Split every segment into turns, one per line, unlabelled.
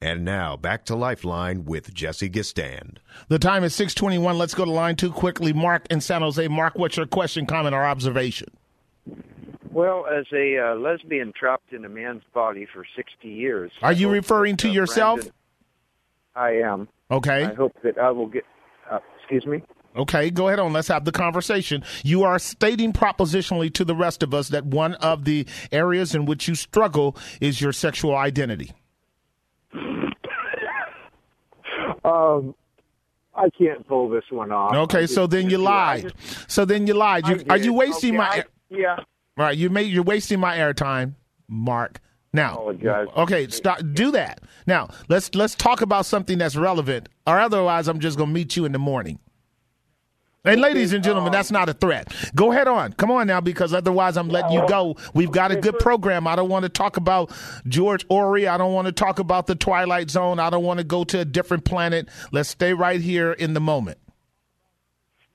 And now back to Lifeline with Jesse Gistand.
The time is 621. Let's go to line two quickly. Mark in San Jose. Mark, what's your question, comment, or observation?
Well, as a uh, lesbian trapped in a man's body for 60 years.
Are you referring
that,
to
uh,
yourself?
Brandon- I am.
Okay.
I hope that I will get. Uh, excuse me?
Okay, go ahead on. Let's have the conversation. You are stating propositionally to the rest of us that one of the areas in which you struggle is your sexual identity.
Um, I can't pull this one off.
Okay,
I
so then you. Lied.
just-
So then you lied. You, are you wasting
Okay,
my?
I- yeah.
Right, you made you're wasting my airtime, Mark. Now, okay, stop. Do that now. Let's let's talk about something that's relevant, or otherwise, I'm just gonna meet you in the morning. And ladies and gentlemen, that's not a threat. Go ahead on. Come on now, because otherwise I'm letting you go. We've got a good program. I don't want to talk about George Ori. I don't want to talk about the Twilight Zone. I don't want to go to a different planet. Let's stay right here in the moment.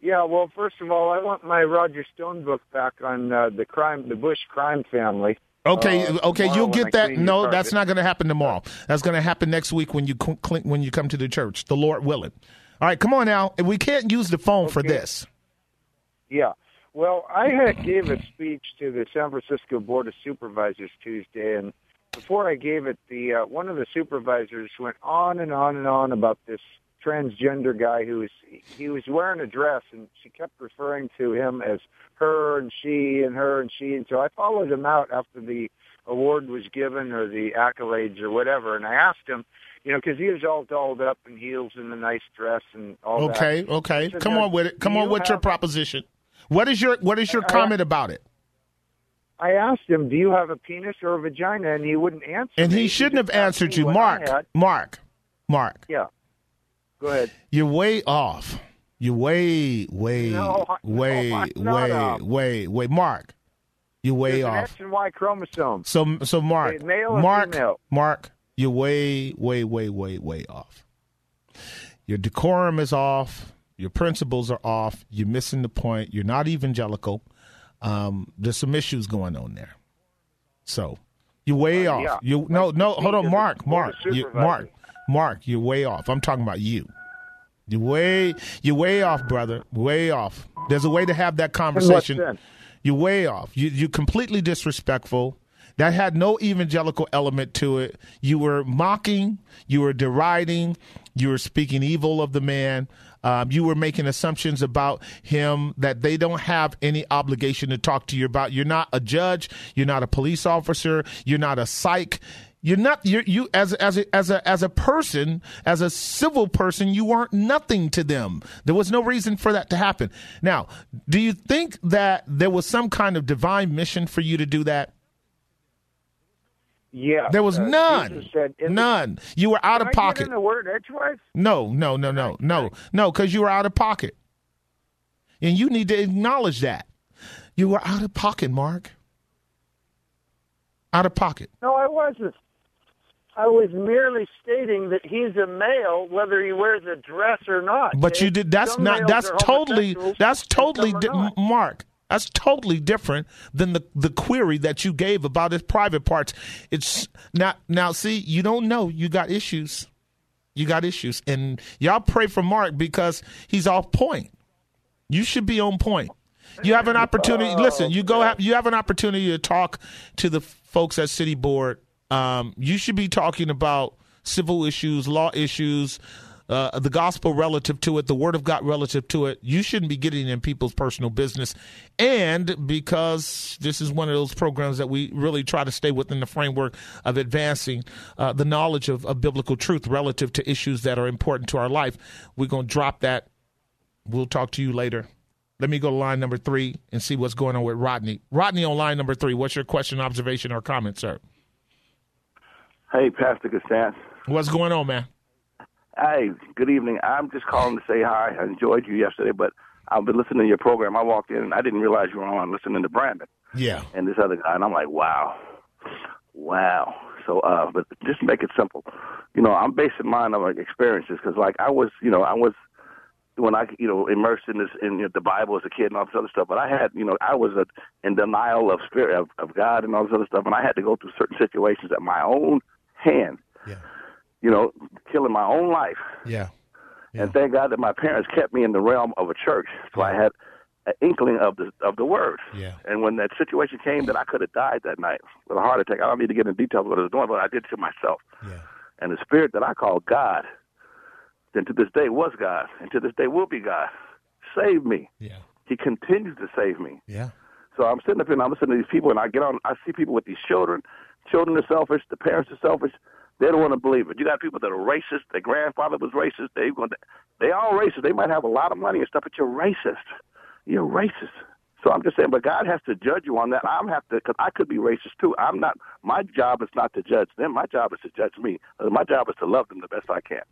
Yeah, well, first of all, I want my Roger Stone book back on uh, the crime, the Bush crime family.
Okay,
Uh,
okay, you'll
I
get that. No, that's not going to happen tomorrow. That's going to happen next week when you cl- when you come to the church, the Lord willing. All right, come on now. We can't use the phone for this.
Yeah. Well, I had gave a speech to the San Francisco Board of Supervisors Tuesday, and before I gave it, the uh, one of the supervisors went on and on and on about this transgender guy who was he was wearing a dress, and she kept referring to him as her and she and her and she, and so I followed him out after the award was given or the accolades or whatever, and I asked him. You know, because he was all dolled up in heels and a nice dress and all that.
Okay, okay. Come
now,
on with it. Come on with your proposition. What is your what is your
I-
comment about it?
I asked him, "Do you have a penis or a vagina?" And he wouldn't answer.
And
me.
he shouldn't have answered you, Mark. Mark. Mark.
Yeah. Go ahead.
You're way off. You're way, way,
No, I- no,
way, way, way, way. Mark, you're way
There's an
off.
X and Y chromosome.
So, so Mark,
Hey, male
Mark? Mark, you're way, way, way, way, way off. Your decorum is off. Your principles are off. You're missing the point. You're not evangelical. Um, there's some issues going on there. So you're way
Uh,
off.
yeah.
You no, no. Hold on, Mark, Mark, you, Mark, Mark. You're way off. I'm talking about you. You're way, you're way off, brother. Way off. There's a way to have that conversation. You're way off. You you completely disrespectful. That had no evangelical element to it. You were mocking. You were deriding. You were speaking evil of the man. Um, you were making assumptions about him that they don't have any obligation to talk to you about. You're not a judge. You're not a police officer. You're not a psych. You're not you're, you as as a, as a as a person, as a civil person, you weren't nothing to them. There was no reason for that to happen. Now, do you think that there was some kind of divine mission for you to do that?
Yeah.
There was
uh,
none.
Said,
None. You were out of pocket.
the word edgewise?
No, no, no, no, no, no, because you were out of pocket. And you need to acknowledge that. You were out of pocket, Mark. Out of pocket.
No, I wasn't. I was merely stating that he's a male, whether he wears a dress or not.
But you did. That's
Some
not. That's totally. That's totally di- Mark. That's totally different than the the query that you gave about his private parts. It's now. Now, see, you don't know. You got issues. You got issues, and y'all pray for Mark because he's off point. You should be on point. You have an opportunity. listen, you go. Have, you have an opportunity to talk to the folks at City Board. Um, you should be talking about civil issues, law issues, uh, the gospel relative to it, the word of God relative to it. You shouldn't be getting in people's personal business. And because this is one of those programs that we really try to stay within the framework of advancing uh, the knowledge of, of biblical truth relative to issues that are important to our life, we're going to drop that. We'll talk to you later. Let me go to line number three and see what's going on with Rodney. Rodney on line number three. What's your question, observation, or comment, sir?
Hey, Pastor Gassas.
What's going on, man?
Hey, good evening. I'm just calling to say hi. I enjoyed you yesterday, but I've been listening to your program. I walked in and I didn't realize you were on listening to Brandon
Yeah.
and this other guy, and I'm like, wow, wow. So, uh, but just to make it simple, you know, I'm basing mine on like experiences because, like, I was, you know, I was when I, you know, immersed in this in you know, the Bible as a kid and all this other stuff. But I had, you know, I was a, in denial of spirit of, of God and all this other stuff, and I had to go through certain situations at my own hand.
Yeah.
You know, killing my own life.
Yeah.
And thank God that my parents kept me in the realm of a church, so I had an inkling of the of the word.
Yeah.
And when that situation came, that I could have died that night with a heart attack. I don't need to get into details of what I was doing, but I did to myself.
Yeah.
And the spirit that I call God, then to this day was God, and to this day will be God, saved me.
Yeah.
He continues to save me.
Yeah.
So I'm sitting up here and I'm listening to these people, and I get on. I see people with these children. Children are selfish. The parents are selfish. They don't want to believe it. You got people that are racist. Their grandfather was racist. They going. To, they all racist. They might have a lot of money and stuff, but you're racist. You're racist. So I'm just saying, but God has to judge you on that. I'm have to because I could be racist too. I'm not. My job is not to judge them. My job is to judge me. Uh, My job is to love them the best I can.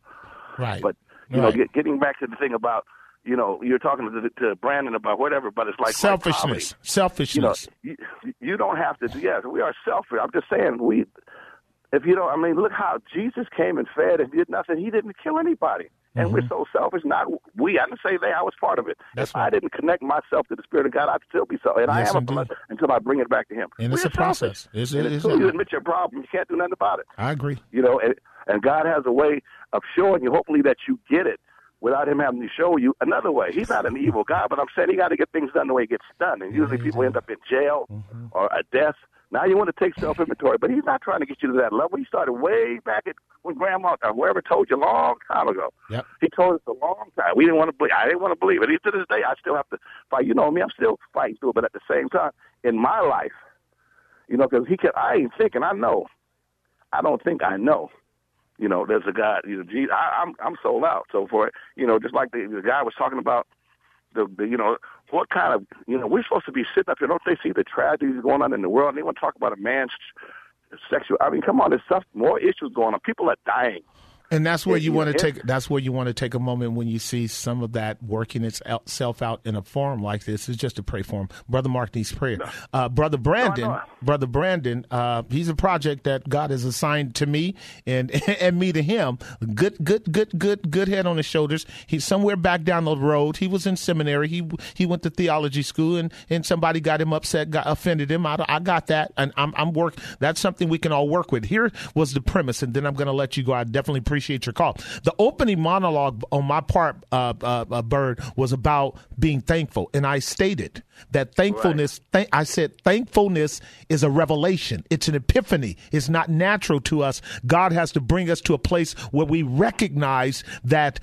Right.
But you
Right.
know, get, getting back to the thing about you know, you're talking to, to Brandon about whatever, but it's like like
selfishness.
you know,
Selfishness.
you, you don't have to. Yes, we are selfish. I'm just saying we. If you don't, I mean, look how Jesus came and fed and did nothing. He didn't kill anybody, and we're so selfish. Not we. I didn't say they. I was part of it.
Mm-hmm. That's
if
right.
I didn't connect myself to the Spirit of God, I'd still be so. And I
Yes,
am
indeed.
a until I bring it back to Him.
And it's
We're
a process. It's-
and
it's-
until you admit your problem, you can't do nothing about it.
I agree.
You know, and, and God has a way of showing you, hopefully, that you get it without Him having to show you another way. He's not an evil God, but I'm saying He got to get things done the way it gets done. And usually people end up in jail
Mm-hmm.
or a death. Now you want to take self inventory, but He's not trying to get you to that level. He started way back at when Grandma or whoever told you a long time ago.
Yep.
He told us a long time. We didn't want to believe. I didn't want to believe it. Even to this day, I still have to fight. You know me. I'm still fighting through it. But at the same time, in my life, you know, because he kept. I ain't thinking. I know. I don't think I know. You know, there's a guy. You know, geez, I, I'm I'm sold out. So for you know, just like the, the guy was talking about, the, the you know, what kind of you know, we're supposed to be sitting up here. Don't they see the tragedies going on in the world? And they want to talk about a man's sexual. I mean, come on, there's stuff, more issues going on. People are dying.
And that's where you want to take. That's where you want to take a moment when you see some of that working itself out in a forum like this. Is just to pray for him, brother Mark needs prayer. Uh, brother Brandon,
know.
brother Brandon, uh, he's a project that God has assigned to me and and me to him. Good, good, good, good, good head on his shoulders. He's somewhere back down the road. He was in seminary. He he went to theology school, and and somebody got him upset, got offended him. I, I got that, and I'm I'm work. That's something we can all work with. Here was the premise, and then I'm going to let you go. I definitely appreciate your call. The opening monologue on my part, uh, uh, uh, Bird, was about being thankful, and I stated that thankfulness. Thank, I said thankfulness is a revelation. It's an epiphany. It's not natural to us. God has to bring us to a place where we recognize that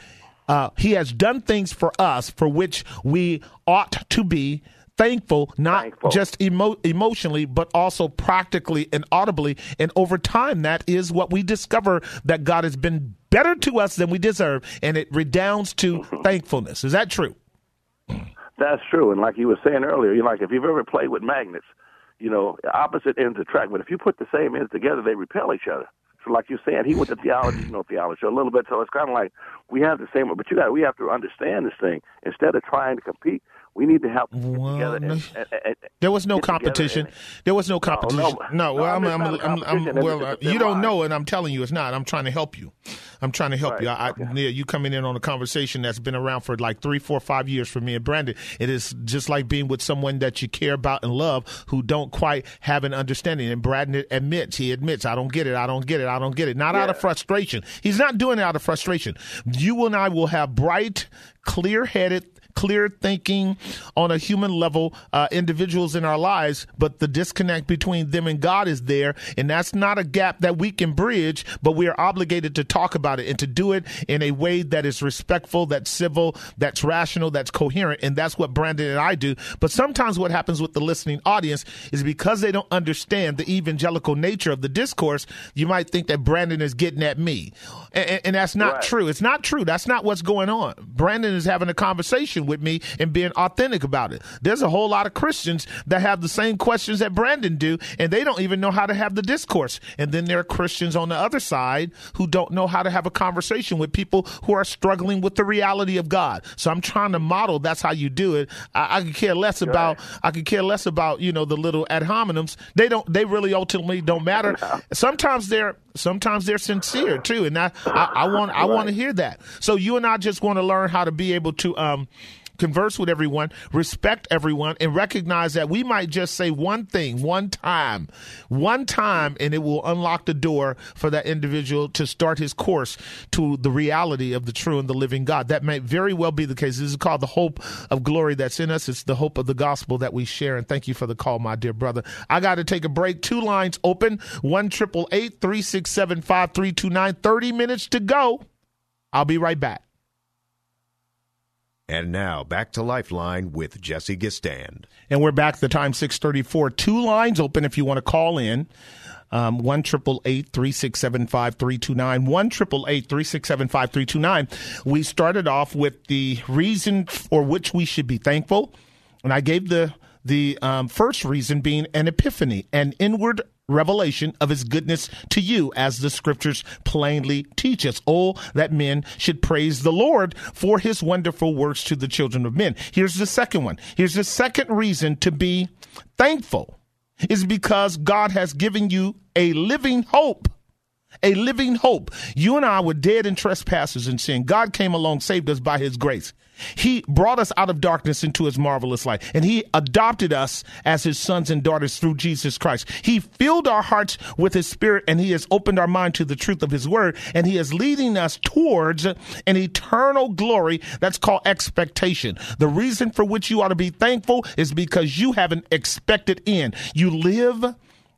uh, He has done things for us for which we ought to be thankful, not
Thankful.
just emo- emotionally, but also practically and audibly. And over time, that is what we discover that God has been better to us than we deserve, and it redounds to thankfulness. Is that true?
That's true. And like you were saying earlier, you like if you've ever played with magnets, you know, opposite ends attract. But if you put the same ends together, they repel each other. So like you're saying, he went to theology, you know, theology a little bit. So it's kind of like we have the same, but you got we have to understand this thing instead of trying to compete. We need to help
Well,
together. And, and, and,
There was no competition. There was no competition.
no.
No, well, I'm, I'm,
not a
I'm, I'm, well, uh, you don't know, and I'm telling you, it's not. I'm trying to help you. I'm trying to help you. I, I, yeah, you coming in on a conversation that's been around for like three, four, five years for me and Brandon. It is just like being with someone that you care about and love who don't quite have an understanding. And Brandon admits, he admits, I don't get it, I don't get it, I don't get it. Not out of frustration. He's not doing it out of frustration. You and I will have bright, clear headed, clear thinking on a human level uh, individuals in our lives, but the disconnect between them and God is there. And that's not a gap that we can bridge, but we are obligated to talk about it and to do it in a way that is respectful, that's civil, that's rational, that's coherent. And that's what Brandon and I do. But sometimes what happens with the listening audience is because they don't understand the evangelical nature of the discourse, you might think that Brandon is getting at me. And, and that's not
Right.
true. It's not true. That's not what's going on. Brandon is having a conversation with me and being authentic about it. There's a whole lot of Christians that have the same questions that Brandon do, and they don't even know how to have the discourse. And then there are Christians on the other side who don't know how to have a conversation with people who are struggling with the reality of God. So I'm trying to model that's how you do it. I, I could care less about I could care less about you know the little ad hominems. They don't. They really ultimately don't matter. Sometimes they're sometimes they're sincere too, and I I, I want I want to hear that. So you and I just want to learn how to be able to um converse with everyone, respect everyone, and recognize that we might just say one thing one time, one time, and it will unlock the door for that individual to start his course to the reality of the true and the living God. That may very well be the case. This is called the hope of glory that's in us. It's the hope of the gospel that we share. And thank you for the call, my dear brother. I got to take a break. Two lines open one triple eight three six seven five three two nine. Thirty minutes to go. I'll be right back.
And now back to Lifeline with Jesse Gistand.
And we're back. The time six thirty four. Two lines open if you want to call in. Um, one triple eight three six seven five three two nine. One triple eight three six seven five three two nine. We started off with the reason for which we should be thankful, and I gave the the um, first reason being an epiphany, an inward revelation of his goodness to you, as the scriptures plainly teach us. Oh, that men should praise the Lord for his wonderful works to the children of men. Here's the second one. Here's the second reason to be thankful is because God has given you a living hope a living hope. You and I were dead in trespasses and sin. God came along, saved us by his grace. He brought us out of darkness into his marvelous light, and he adopted us as his sons and daughters through Jesus Christ. He filled our hearts with his spirit, and he has opened our mind to the truth of his word, and he is leading us towards an eternal glory that's called expectation. The reason for which you ought to be thankful is because you have an expected end. You live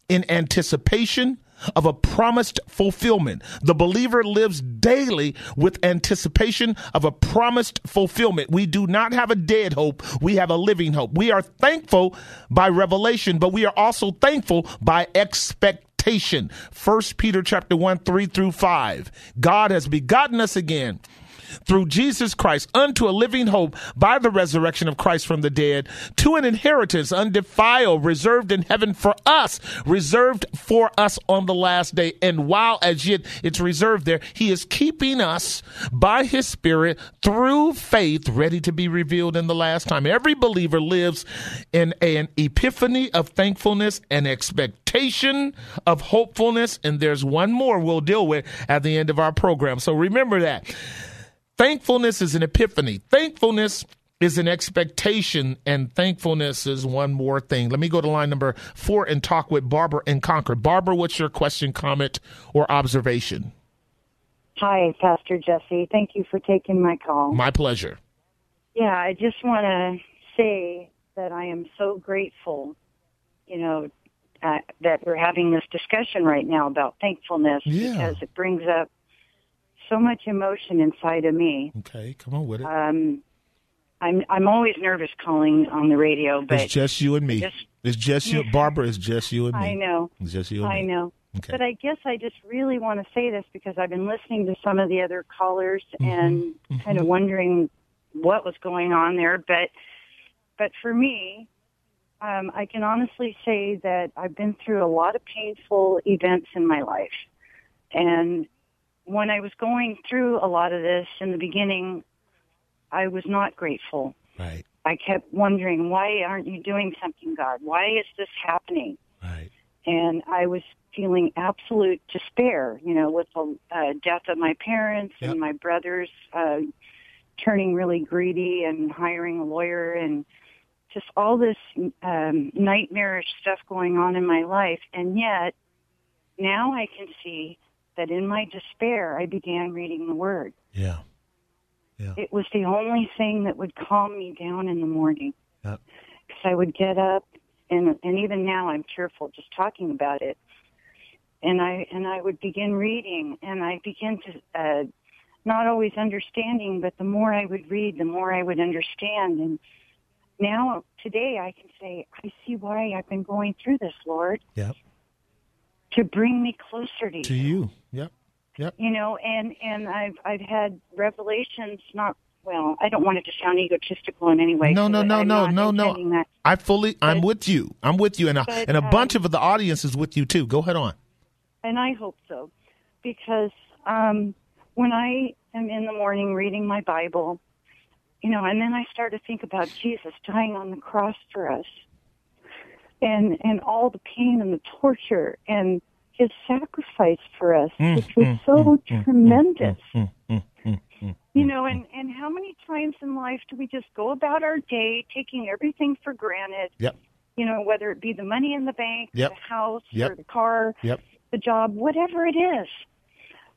in anticipation of a promised fulfillment. The believer lives daily with anticipation of a promised fulfillment. We do not have a dead hope, we have a living hope. We are thankful by revelation, but we are also thankful by expectation. First Peter chapter 1 3 through 5. God has begotten us again through Jesus Christ unto a living hope by the resurrection of Christ from the dead to an inheritance undefiled, reserved in heaven for us, reserved for us on the last day. And while as yet it's reserved there, he is keeping us by his spirit through faith ready to be revealed in the last time. Every believer lives in an epiphany of thankfulness and expectation of hopefulness. And there's one more we'll deal with at the end of our program. So remember that. Thankfulness is an epiphany. Thankfulness is an expectation, and thankfulness is one more thing. Let me go to line number four and talk with Barbara in Concord. Barbara, what's your question, comment, or observation?
Hi, Pastor Jesse. Thank you for taking my call.
My pleasure.
Yeah, I just want to say that I am so grateful, you know, uh, that we're having this discussion right now about thankfulness
Yeah.
because it brings up so much emotion inside of me.
Okay, come on with it.
Um, I'm I'm always nervous calling on the radio, but
it's just you and me.
just-
it's just you. Barbara, it's just you and me.
I know.
It's just you and
I
me.
know.
Okay.
But I guess I just really want to say this because I've been listening to some of the other callers and kind of wondering what was going on there. But but for me, um, I can honestly say that I've been through a lot of painful events in my life, and when I was going through a lot of this in the beginning, I was not grateful.
Right,
I kept wondering, why aren't you doing something, God? Why is this happening?
right.
and I was feeling absolute despair, you know, with the uh, death of my parents
Yep.
and my brothers uh, turning really greedy and hiring a lawyer and just all this um, nightmarish stuff going on in my life. And yet, now I can see that in my despair, I began reading the Word.
Yeah.
It was the only thing that would calm me down in the morning.
Yep.
Because I would get up, and and even now I'm tearful just talking about it. And I and I would begin reading, and I begin to uh, not always understanding, but the more I would read, the more I would understand. And now today I can say, I see why I've been going through this, Lord,
Yep.
To bring me closer to,
To you. Yep. Yep.
you know and and i've i've had revelations not well, I don't want it to sound egotistical in any way.
No, no, no,
I'm
no, no, no.
That.
I fully, I'm with you. I'm with you, and a,
but,
and a
uh,
bunch of the audience is with you too. Go ahead on.
And I hope so, because um, when I am in the morning reading my Bible, you know, and then I start to think about Jesus dying on the cross for us, and and all the pain and the torture and his sacrifice for us,
Mm,
which was so tremendous. You know, and and how many times in life do we just go about our day taking everything for granted?
Yep.
You know, whether it be the money in the bank,
Yep.
the house,
Yep.
or the car,
Yep.
the job, whatever it is.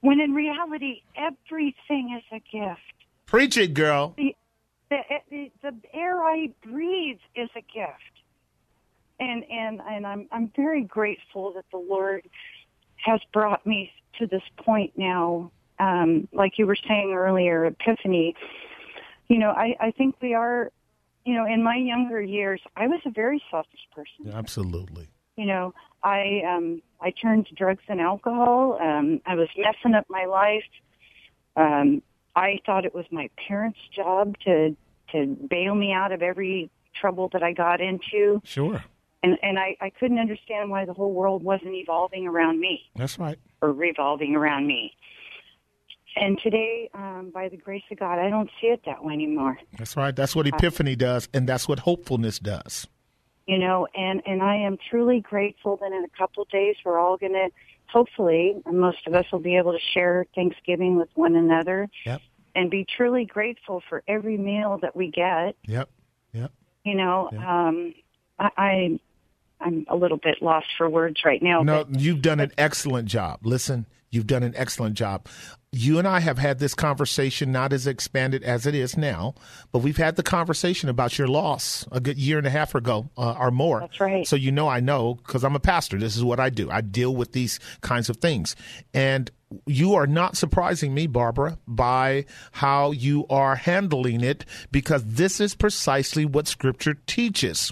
When in reality, everything is a gift.
Preach it, girl.
The, the, the, the air I breathe is a gift. And, and, and I'm, I'm very grateful that the Lord has brought me to this point now. Um, like you were saying earlier, epiphany. You know, I, I think we are, you know, in my younger years, I was a very selfish person
Absolutely.
you know i um i turned to drugs and alcohol um i was messing up my life um i thought it was my parents job to to bail me out of every trouble that i got into
Sure.
And and i i couldn't understand why the whole world wasn't evolving around me
That's right.
or revolving around me and today um by the grace of god i don't see it that way anymore
That's right. That's what epiphany does, and that's what hopefulness does.
you know and and i am truly grateful that in a couple of days we're all going to hopefully most of us will be able to share thanksgiving with one another
Yep.
and be truly grateful for every meal that we get
Yep. Yep.
you know um i, I i'm a little bit lost for words right now
No,
but
you've done an excellent job. Listen, you've done an excellent job. You and I have had this conversation, not as expanded as it is now, but we've had the conversation about your loss a good year and a half ago uh, or more.
That's right.
So you know I know because I'm a pastor. This is what I do. I deal with these kinds of things. And you are not surprising me, Barbara, by how you are handling it because this is precisely what Scripture teaches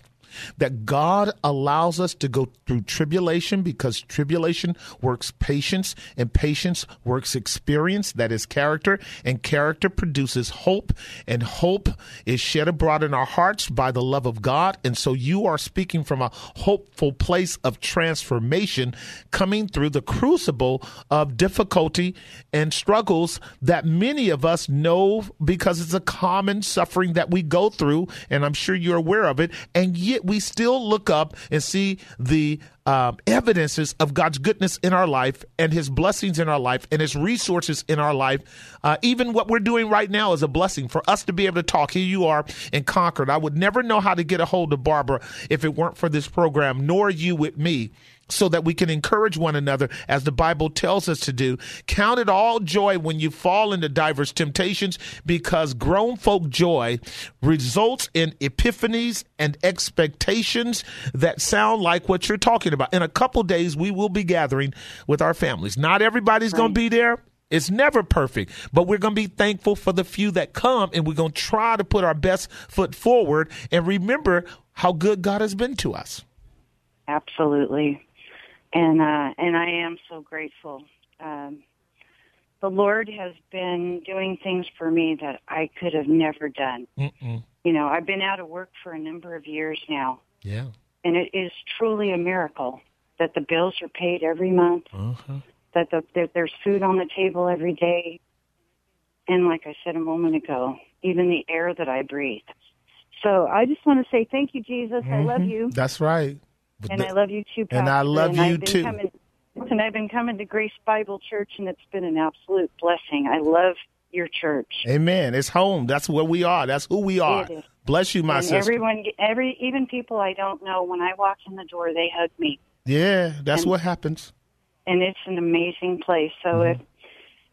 that God allows us to go through tribulation because tribulation works patience and patience works experience that is character and character produces hope and hope is shed abroad in our hearts by the love of God and so you are speaking from a hopeful place of transformation coming through the crucible of difficulty and struggles that many of us know because it's a common suffering that we go through and I'm sure you're aware of it and yet we still look up and see the um, evidences of God's goodness in our life and His blessings in our life and His resources in our life. Uh, even what we're doing right now is a blessing for us to be able to talk. Here you are in Concord. I would never know how to get a hold of Barbara if it weren't for this program, nor you with me so that we can encourage one another as the Bible tells us to do. Count it all joy when you fall into diverse temptations because grown folk joy results in epiphanies and expectations that sound like what you're talking about. In a couple days, we will be gathering with our families. Not everybody's going to be there. It's never perfect, but we're going to be thankful for the few that come and we're going to try to put our best foot forward and remember how good God has been to us.
absolutely and uh and i am so grateful um the lord has been doing things for me that i could have never done
Mm-mm.
you know i've been out of work for a number of years now
Yeah.
And it is truly a miracle that the bills are paid every month
Uh-huh.
that, the, that there's food on the table every day and like i said a moment ago even the air that i breathe so i just want to say thank you jesus i love you
That's right. But
and
the-
I love you too, Pastor.
And I love you too.
Coming, and I've been coming to Grace Bible Church, and it's been an absolute blessing. I love your church.
Amen. It's home. That's where we are. That's who we are. Bless you, my
and
sister.
everyone, every even people I don't know, when I walk in the door, they hug me,
yeah, that's
and-
what happens.
and it's an amazing place. So
Mm-hmm.
if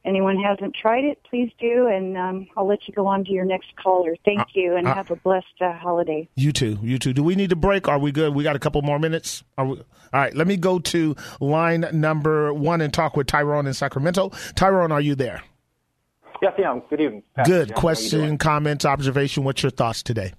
anyone hasn't tried it, please do, and um, I'll let you go on to your next caller. Thank you, and
uh,
have a blessed uh, holiday.
You too. You too. Do we need a break? Are we good? We got a couple more minutes. Are we? All right. Let me go to line number one and talk with Tyrone in Sacramento. Tyrone, are you there?
Yes, I am. Good evening. Pastor
Good. Question, comments, observation. What's your thoughts today?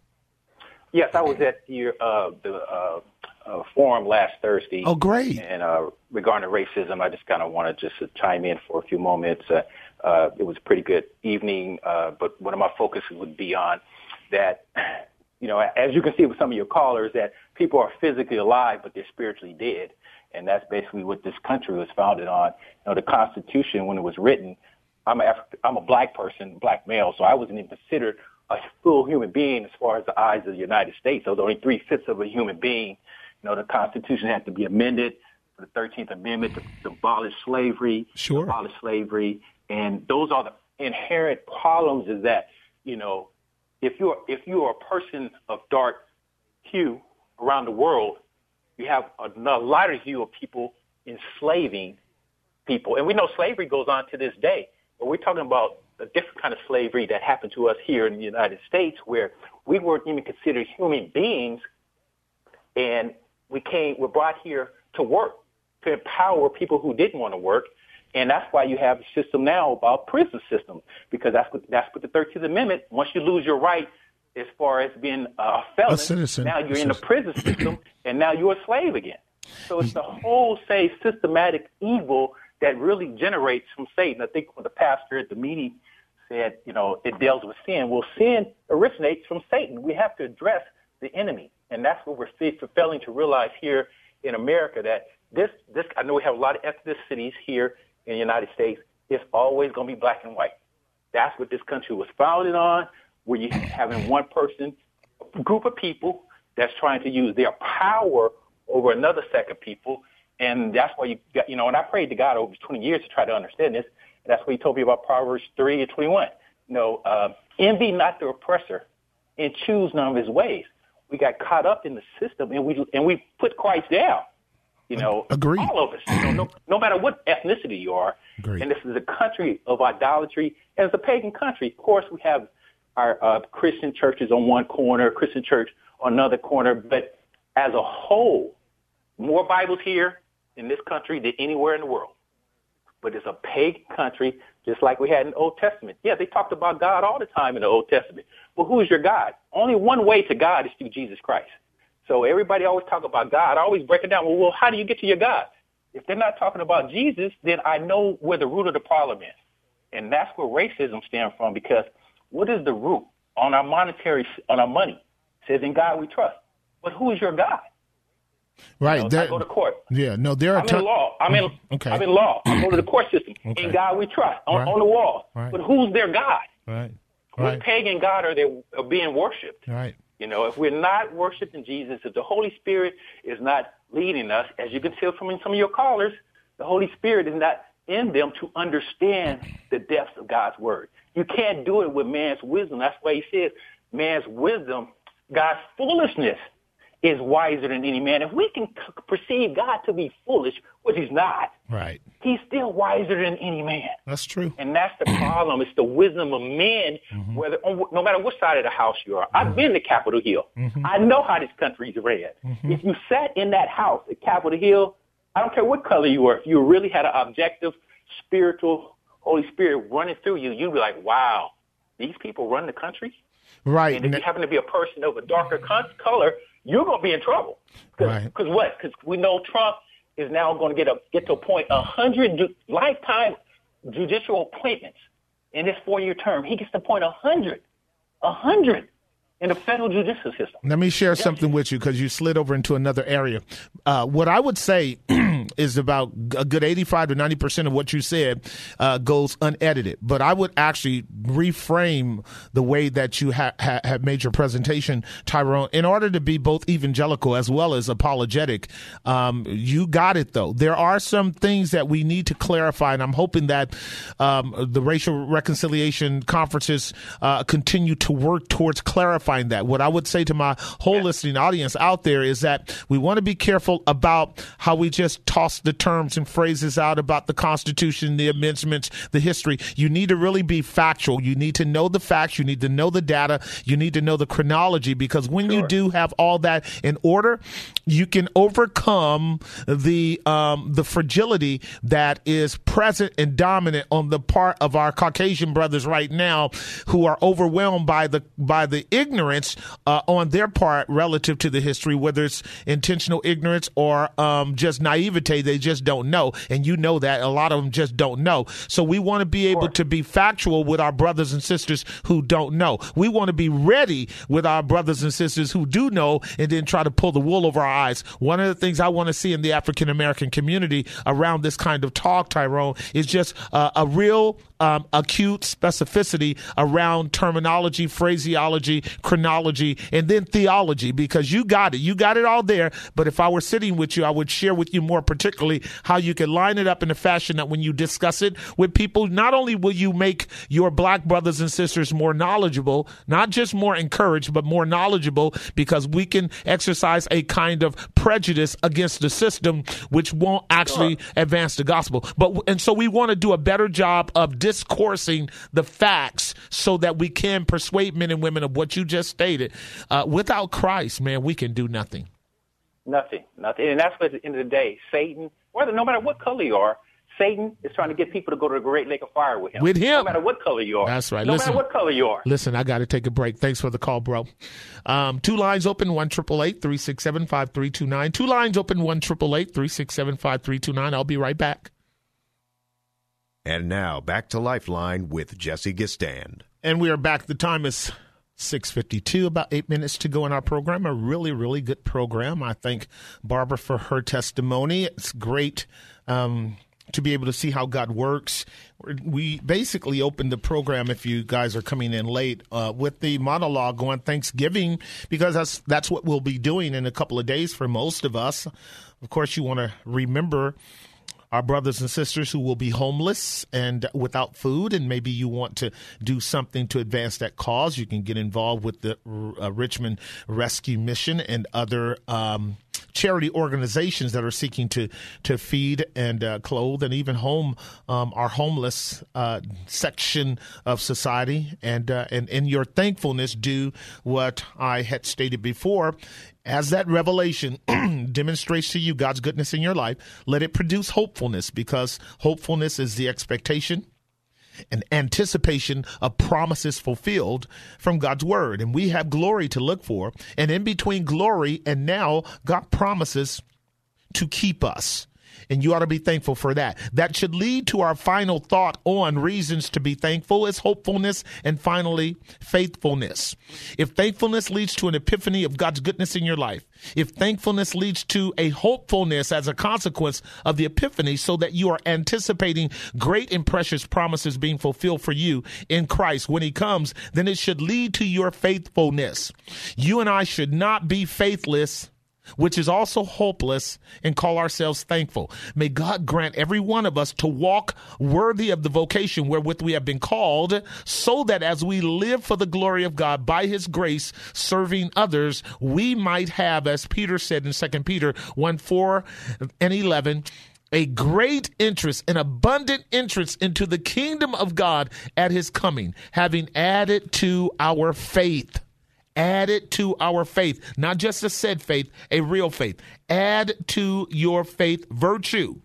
Yes, I was at your uh, the uh, a forum last Thursday.
Oh, great!
And uh, regarding racism, I just kind of want to just chime in for a few moments. Uh, uh, it was a pretty good evening, uh, but one of my focuses would be on that. You know, as you can see with some of your callers, that people are physically alive, but they're spiritually dead. And that's basically what this country was founded on. You know, the Constitution, when it was written, I'm a, Afri- I'm a black person, black male, so I wasn't even considered a full human being as far as the eyes of the United States. I was only three fifths of a human being. You know, the Constitution had to be amended for the 13th Amendment to, to abolish slavery,
sure.
abolish slavery, and those are the inherent problems. Is that you know, if you're if you are a person of dark hue around the world, you have a, a lighter hue of people enslaving people, and we know slavery goes on to this day. But we're talking about a different kind of slavery that happened to us here in the United States, where we weren't even considered human beings, and we came, we're brought here to work, to empower people who didn't want to work, and that's why you have a system now about prison system, because that's what that's what the Thirteenth Amendment. Once you lose your right as far as being a felon,
a citizen.
now you're in the prison system, and now you're a slave again. So it's mm-hmm. the whole, say, systematic evil that really generates from Satan. I think when the pastor at the meeting said, you know, it deals with sin. Well, sin originates from Satan. We have to address the enemy, and that's what we're failing to realize here in America. That this, this, I know we have a lot of ethnicities here in the United States. It's always going to be black and white. That's what this country was founded on. Where you having one person, group of people that's trying to use their power over another set of people. And that's why you got, you know, and I prayed to God over 20 years to try to understand this. And that's what he told me about Proverbs 3 and 21. You know, uh, envy not the oppressor and choose none of his ways. We got caught up in the system and we, and we put Christ down. You know,
Agreed.
all of us, you know, no, no matter what ethnicity you are.
Agreed.
And this is a country of idolatry. And it's a pagan country. Of course, we have our uh, Christian churches on one corner, Christian church on another corner. But as a whole, more Bibles here in this country than anywhere in the world. But it's a pagan country, just like we had in the Old Testament. Yeah, they talked about God all the time in the Old Testament. But who is your God? Only one way to God is through Jesus Christ. So everybody always talk about God. I always break it down. Well, well, how do you get to your God? If they're not talking about Jesus, then I know where the root of the problem is. And that's where racism stems from because what is the root on our monetary, on our money? It says in God we trust. But who is your God?
Right.
You know, I go to court.
yeah. No, there are.
I'm
ton-
in law. I'm in.
Mm-hmm, okay.
I'm in law. I go to the court system.
Okay.
In God we trust. On,
Right.
on the wall.
Right.
But who's their God?
Right.
What
Right.
pagan God are they are being worshipped?
Right.
You know, if we're not worshiping Jesus, if the Holy Spirit is not leading us, as you can tell from some of your callers, the Holy Spirit is not in them to understand the depths of God's word. You can't do it with man's wisdom. That's why he says man's wisdom, God's foolishness is wiser than any man. If we can c- perceive God to be foolish, which he's not,
Right.
he's still wiser than any man.
That's true.
And that's the problem. It's the wisdom of men,
Mm-hmm.
whether on, no matter what side of the house you are. I've been to Capitol Hill.
Mm-hmm.
I know how this country's ran. If you sat in that house at Capitol Hill, I don't care what color you were, if you really had an objective, spiritual, Holy Spirit running through you, you'd be like, wow, these people run the country?
Right.
And if you happen to be a person of a darker color, you're going to be in trouble.
Right.
Because what? Because we know Trump is now going to get a get to a point a hundred ju- lifetime judicial appointments in this four year term. He gets to appoint a hundred, a hundred in the federal judicial system.
Let me share something with you because you slid over into another area. Uh, what I would say is about a good 85 to 90% of what you said uh, goes unedited. But I would actually reframe the way that you ha- ha- have made your presentation, Tyrone, in order to be both evangelical as well as apologetic. Um, you got it, though. There are some things that we need to clarify, and I'm hoping that um, the racial reconciliation conferences uh, continue to work towards clarifying that. What I would say to my whole listening audience out there is that we want to be careful about how we just talk toss the terms and phrases out about the Constitution, the amendments, the history. You need to really be factual. You need to know the facts. You need to know the data. You need to know the chronology because when sure. you do have all that in order, you can overcome the um, the fragility that is present and dominant on the part of our Caucasian brothers right now, who are overwhelmed by the by the ignorance uh, on their part relative to the history, whether it's intentional ignorance or um, just naivete. They just don't know, and you know that a lot of them just don't know. So we want to be able to be factual with our brothers and sisters who don't know. We want to be ready with our brothers and sisters who do know, and then try to pull the wool over our eyes. One of the things I want to see in the African American community around this kind of talk, Tyrone, is just uh, a real um, acute specificity around terminology, phraseology, chronology, and then theology because you got it. You got it all there. But if I were sitting with you, I would share with you more particularly how you can line it up in a fashion that when you discuss it with people, not only will you make your black brothers and sisters more knowledgeable, not just more encouraged, but more knowledgeable because we can exercise a kind of prejudice against the system which won't actually advance the gospel. But and so we want to do a better job of discoursing the facts so that we can persuade men and women of what you just stated. Uh, without Christ, man, we can do nothing.
Nothing, nothing. And that's what at the end of the day, Satan, whether no matter what color you are, Satan is trying to get people to go to the great lake of fire with him.
With him.
No matter what color you are.
That's right.
No
listen,
matter what color you are.
Listen, I got to take a break. Thanks for the call, bro. Um, two lines open, 1 367 5329. Two lines open, 1 367 5329. I'll be right back.
And now back to Lifeline with Jesse Gistand.
And we are back. The time is 652 about eight minutes to go in our program. A really really good program. I thank barbara for her testimony. It's great um, to be able to see how god works. We basically opened the program if you guys are coming in late uh, with the monologue on thanksgiving because that's that's what we'll be doing in a couple of days for most of us. Of course you want to remember our brothers and sisters who will be homeless and without food, and maybe you want to do something to advance that cause, you can get involved with the uh, Richmond Rescue Mission and other. Um, charity organizations that are seeking to to feed and uh, clothe and even home um, our homeless uh, section of society. And uh, and in your thankfulness, do what I had stated before as that revelation demonstrates to you God's goodness in your life, let it produce hopefulness because hopefulness is the expectation and anticipation of promises fulfilled from God's word. And we have glory to look for. And in between glory and now, God promises to keep us and you ought to be thankful for that. That should lead to our final thought on reasons to be thankful is hopefulness and finally faithfulness. If thankfulness leads to an epiphany of God's goodness in your life, if thankfulness leads to a hopefulness as a consequence of the epiphany so that you are anticipating great and precious promises being fulfilled for you in Christ when he comes, then it should lead to your faithfulness. You and I should not be faithless which is also hopeless, and call ourselves thankful. May God grant every one of us to walk worthy of the vocation wherewith we have been called, so that as we live for the glory of God by his grace, serving others, we might have, as Peter said in 2 Peter 1 4 and 11, a great interest, an abundant interest into the kingdom of God at his coming, having added to our faith Add it to our faith, not just a said faith, a real faith. Add to your faith virtue.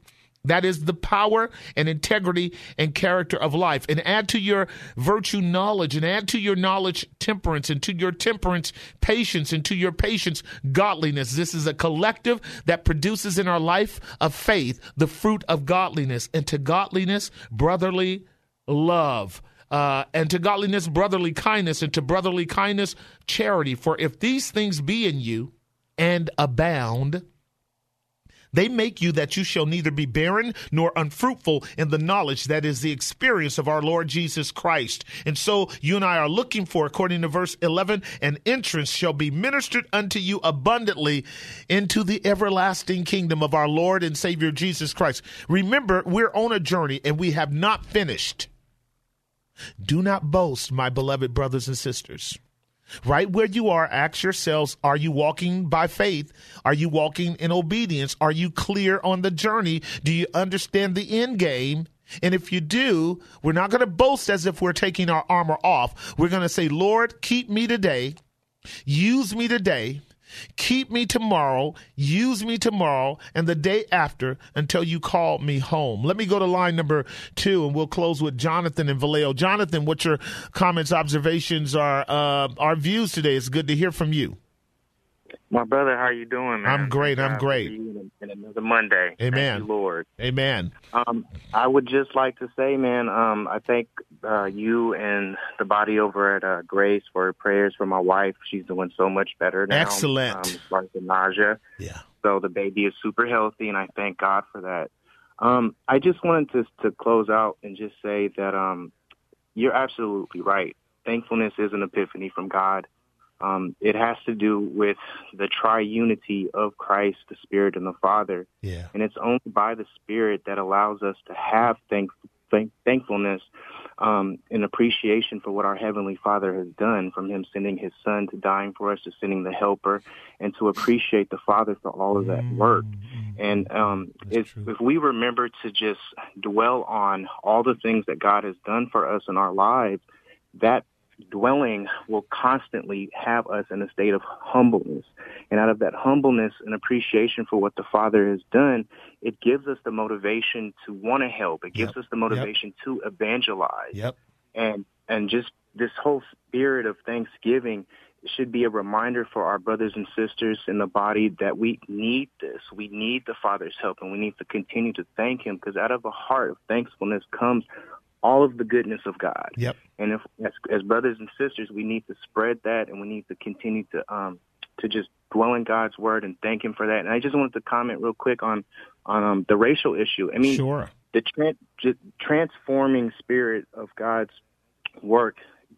That is the power and integrity and character of life. And add to your virtue knowledge, and add to your knowledge temperance, and to your temperance patience, and to your patience godliness. This is a collective that produces in our life of faith the fruit of godliness, and to godliness, brotherly love uh, and to godliness, brotherly kindness, and to brotherly kindness, charity. For if these things be in you and abound, they make you that you shall neither be barren nor unfruitful in the knowledge that is the experience of our Lord Jesus Christ. And so you and I are looking for, according to verse 11, an entrance shall be ministered unto you abundantly into the everlasting kingdom of our Lord and Savior Jesus Christ. Remember, we're on a journey and we have not finished. Do not boast, my beloved brothers and sisters, Right where you are, ask yourselves Are you walking by faith? Are you walking in obedience? Are you clear on the journey? Do you understand the end game? And if you do, we're not going to boast as if we're taking our armor off. We're going to say, Lord, keep me today. Use me today. Keep me tomorrow, use me tomorrow, and the day after until you call me home. Let me go to line number two, and we'll close with Jonathan and Vallejo. Jonathan, what your comments, observations are, uh, our views today? It's good to hear from you.
My brother, how you doing, man?
I'm great. I'm great.
And another Monday.
Amen.
Thank you, Lord.
Amen.
Um, I would just like to say, man, um, I thank uh, you and the body over at uh, Grace for prayers for my wife. She's doing so much better now.
Excellent.
Um, as the nausea.
Yeah.
So the baby is super healthy, and I thank God for that. Um, I just wanted to to close out and just say that um, you're absolutely right. Thankfulness is an epiphany from God. Um, it has to do with the triunity of Christ, the Spirit, and the Father.
Yeah.
And it's only by the Spirit that allows us to have thank, thank, thankfulness um, and appreciation for what our Heavenly Father has done, from Him sending His Son to dying for us, to sending the Helper, and to appreciate the Father for all of that work. And um, if, if we remember to just dwell on all the things that God has done for us in our lives, that dwelling will constantly have us in a state of humbleness. And out of that humbleness and appreciation for what the Father has done, it gives us the motivation to want to help. It gives
Yep.
us the motivation to evangelize.
Yep.
And and just this whole spirit of thanksgiving should be a reminder for our brothers and sisters in the body that we need this. We need the Father's help and we need to continue to thank him because out of a heart of thankfulness comes all of the goodness of God.
Yep.
And if as, as brothers and sisters, we need to spread that, and we need to continue to um to just dwell in God's word and thank Him for that. And I just wanted to comment real quick on on um, the racial issue. I mean,
Sure.
the j- transforming spirit of God's work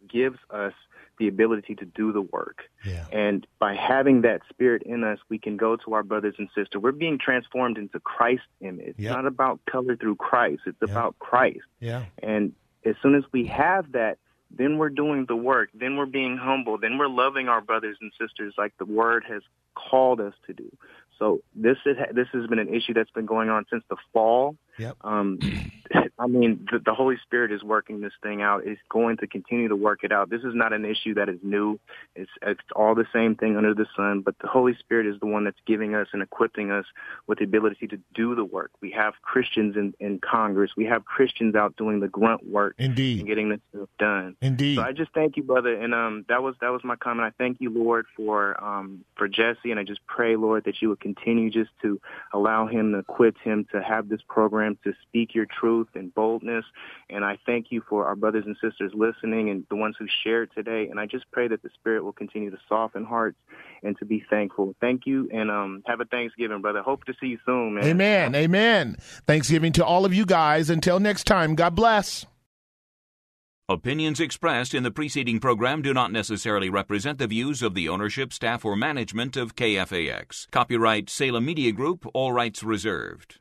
gives us the ability to do the work.
Yeah.
And by having that spirit in us, we can go to our brothers and sisters. We're being transformed into Christ's image. It's
Yep.
not about color through Christ. It's about Christ.
Yeah.
And as soon as we have that, then we're doing the work. Then we're being humble. Then we're loving our brothers and sisters like the word has called us to do. So this is this has been an issue that's been going on since the fall.
Yep.
Um, I mean, the, the Holy Spirit is working this thing out. It's going to continue to work it out. This is not an issue that is new. It's it's all the same thing under the sun. But the Holy Spirit is the one that's giving us and equipping us with the ability to do the work. We have Christians in, in Congress. We have Christians out doing the grunt work
Indeed.
and getting this stuff done.
Indeed.
So I just thank you, brother, and um, that was that was my comment. I thank you, Lord, for um, for Jesse, and I just pray, Lord, that you would continue just to allow him to equip him to have this program to speak your truth and boldness. And I thank you for our brothers and sisters listening and the ones who shared today. And I just pray that the Spirit will continue to soften hearts and to be thankful. Thank you, and um, have a Thanksgiving, brother. Hope to see you soon, man.
Amen. Amen. Thanksgiving to all of you guys. Until next time, God bless.
Opinions expressed in the preceding program do not necessarily represent the views of the ownership, staff, or management of KFAX. Copyright Salem Media Group, all rights reserved.